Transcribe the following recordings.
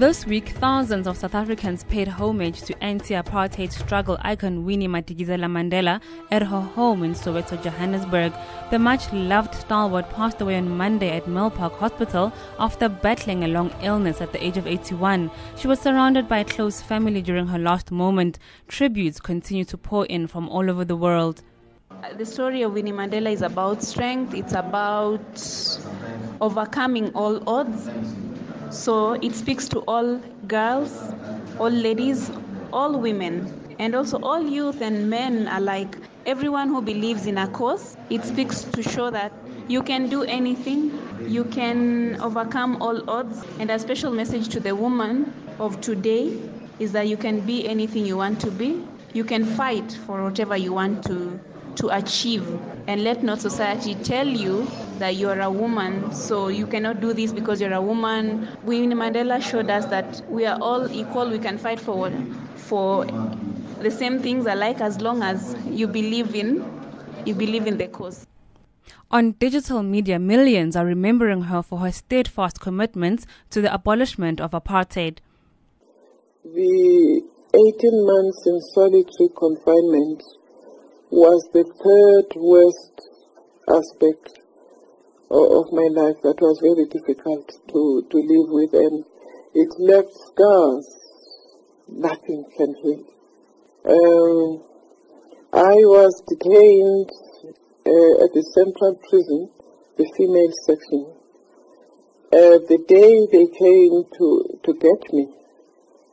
This week, thousands of South Africans paid homage to anti-apartheid struggle icon Winnie Madikizela Mandela at her home in Soweto, Johannesburg. The much-loved stalwart passed away on Monday at Milpark Hospital after battling a long illness at the age of 81. She was surrounded by a close family during her last moment. Tributes continue to pour in from all over the world. The story of Winnie Mandela is about strength. It's about overcoming all odds so it speaks to all girls, all ladies, all women, and also all youth and men alike. Everyone who believes in a cause, it speaks to show that you can do anything, you can overcome all odds. And a special message to the woman of today is that you can be anything you want to be, you can fight for whatever you want to to achieve and let not society tell you that you're a woman. So you cannot do this because you're a woman. Winnie mandela showed us that we are all equal. We can fight for for the same things alike as long as you believe in you believe in the cause. On digital media, millions are remembering her for her steadfast commitments to the abolishment of apartheid. The 18 months in solitary confinement was the third worst aspect of my life that was very difficult to, to live with and it left scars nothing can heal. Um, I was detained uh, at the central prison, the female section. Uh, the day they came to, to get me,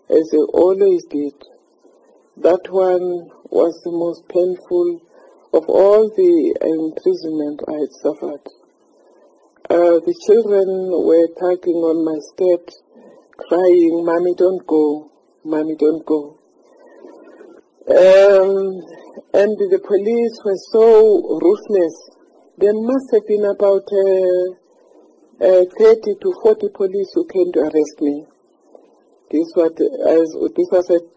as they always did, that one was the most painful of all the imprisonment I had suffered. Uh, the children were tugging on my skirt, crying, Mommy, don't go. Mommy, don't go. Um, and the police were so ruthless. There must have been about uh, uh, 30 to 40 police who came to arrest me. This was, as, this was at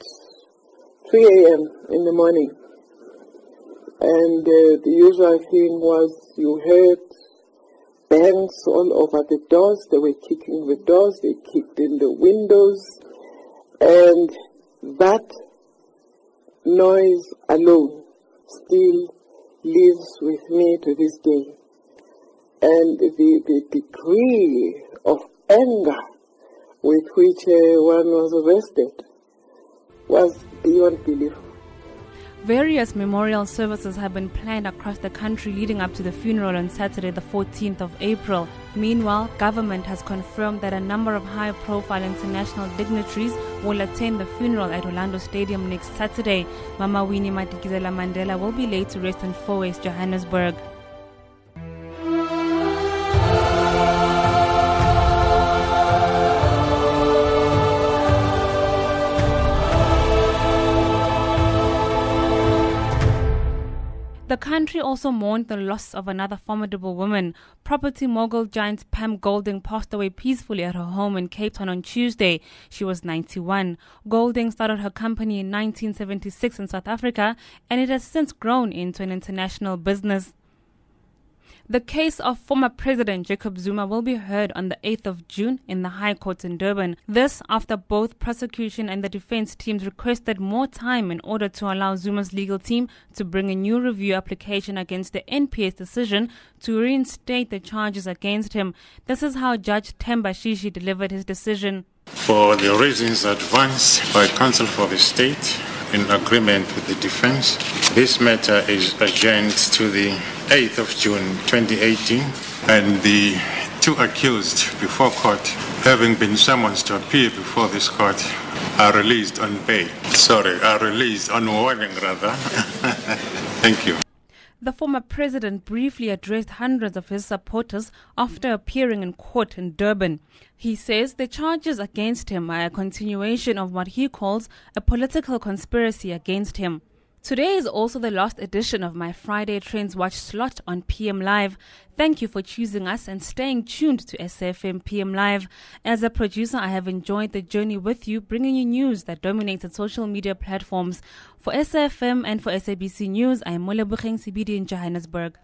3 a.m. in the morning. And uh, the usual thing was you heard bangs all over the doors. They were kicking the doors. They kicked in the windows. And that noise alone still lives with me to this day. And the, the degree of anger with which uh, one was arrested was beyond belief. Various memorial services have been planned across the country leading up to the funeral on Saturday, the 14th of April. Meanwhile, government has confirmed that a number of high profile international dignitaries will attend the funeral at Orlando Stadium next Saturday. Mama Winnie Madikizela Mandela will be laid to rest in Fourways, Johannesburg. The country also mourned the loss of another formidable woman. Property mogul giant Pam Golding passed away peacefully at her home in Cape Town on Tuesday. She was 91. Golding started her company in 1976 in South Africa and it has since grown into an international business. The case of former President Jacob Zuma will be heard on the 8th of June in the High Court in Durban. This after both prosecution and the defense teams requested more time in order to allow Zuma's legal team to bring a new review application against the NPA's decision to reinstate the charges against him. This is how Judge Themba Sishi delivered his decision. For the reasons advanced by counsel for the state, in agreement with the defense. This matter is adjourned to the 8th of June 2018, and the two accused before court, having been summoned to appear before this court, are released on bail. Sorry, are released on warning, rather. Thank you. The former president briefly addressed hundreds of his supporters after appearing in court in Durban. He says the charges against him are a continuation of what he calls a political conspiracy against him. Today is also the last edition of my Friday Trends Watch slot on PM Live. Thank you for choosing us and staying tuned to SFM PM Live. As a producer, I have enjoyed the journey with you, bringing you news that dominated social media platforms. For SFM and for SABC News, I am Mola Sibidi in Johannesburg.